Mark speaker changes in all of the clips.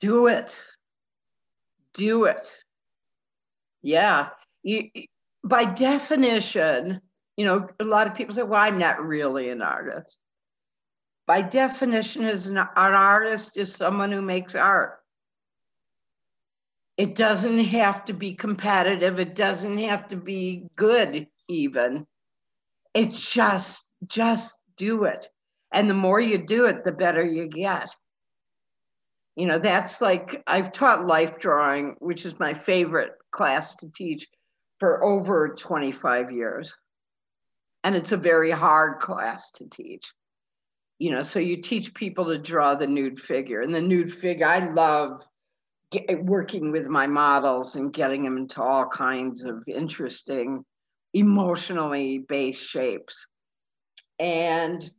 Speaker 1: do it. Do it. Yeah. You, by definition, you know, a lot of people say, well, I'm not really an artist. By definition, is an, an artist is someone who makes art. It doesn't have to be competitive. It doesn't have to be good, even. It's just, just do it. And the more you do it, the better you get. You know, that's like I've taught life drawing, which is my favorite class to teach for over 25 years. And it's a very hard class to teach. You know, so you teach people to draw the nude figure. And the nude figure, I love get, working with my models and getting them into all kinds of interesting, emotionally based shapes. And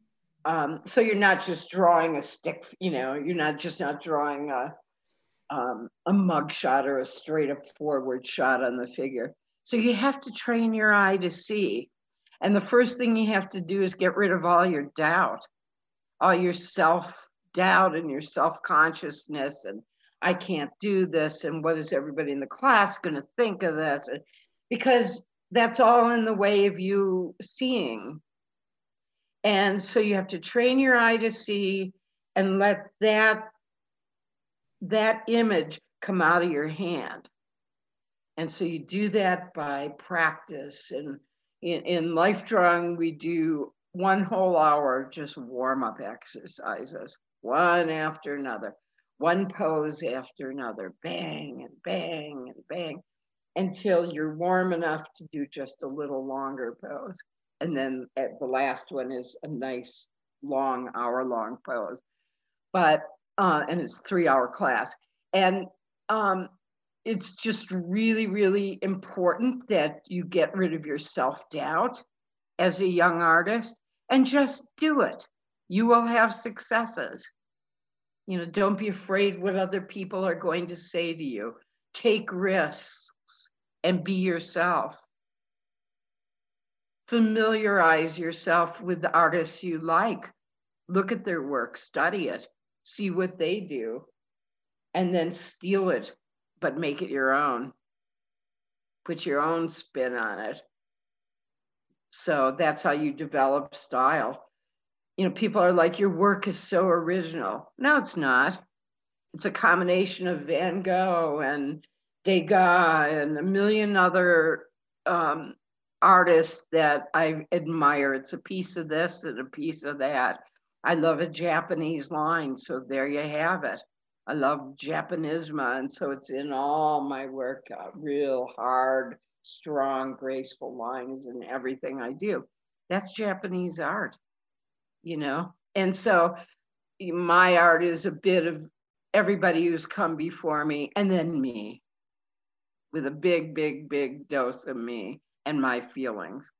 Speaker 1: um, so you're not just drawing a stick, you know, you're not just not drawing a, um, a mug shot or a straight up forward shot on the figure. So you have to train your eye to see. And the first thing you have to do is get rid of all your doubt, all your self doubt and your self consciousness. And I can't do this. And what is everybody in the class going to think of this? Because that's all in the way of you seeing. And so you have to train your eye to see and let that that image come out of your hand. And so you do that by practice. And in, in life drawing, we do one whole hour just warm up exercises, one after another, one pose after another, bang and bang and bang until you're warm enough to do just a little longer pose. And then at the last one is a nice long hour long pose. But uh, and it's three hour class. And um, it's just really, really important that you get rid of your self doubt as a young artist and just do it. You will have successes. You know, don't be afraid what other people are going to say to you. Take risks and be yourself. Familiarize yourself with the artists you like. Look at their work, study it, see what they do, and then steal it, but make it your own. Put your own spin on it. So that's how you develop style. You know, people are like, your work is so original. No, it's not. It's a combination of Van Gogh and Degas and a million other um, artists that I admire. It's a piece of this and a piece of that. I love a Japanese line, so there you have it. I love Japanismo, and so it's in all my work. Uh, real hard, strong, graceful lines in everything I do. That's Japanese art, you know. And so my art is a bit of everybody who's come before me, and then me, with a big, big, big dose of me and my feelings.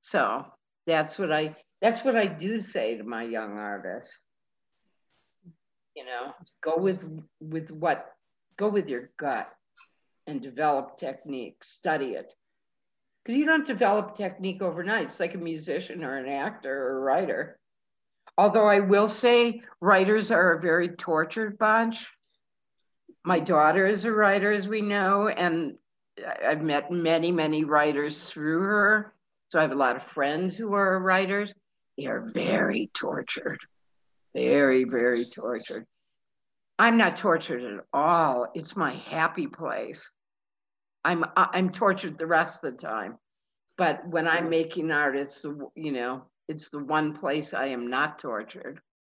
Speaker 1: So that's what I that's what I do say to my young artists. You know, go with with what go with your gut and develop technique, study it. Because you don't develop technique overnight. It's like a musician or an actor or a writer. Although I will say writers are a very tortured bunch. My daughter is a writer, as we know, and I've met many, many writers through her. So I have a lot of friends who are writers. They are very tortured, very, very tortured. I'm not tortured at all. It's my happy place. I'm I'm tortured the rest of the time, but when I'm making art, it's the you know it's the one place I am not tortured.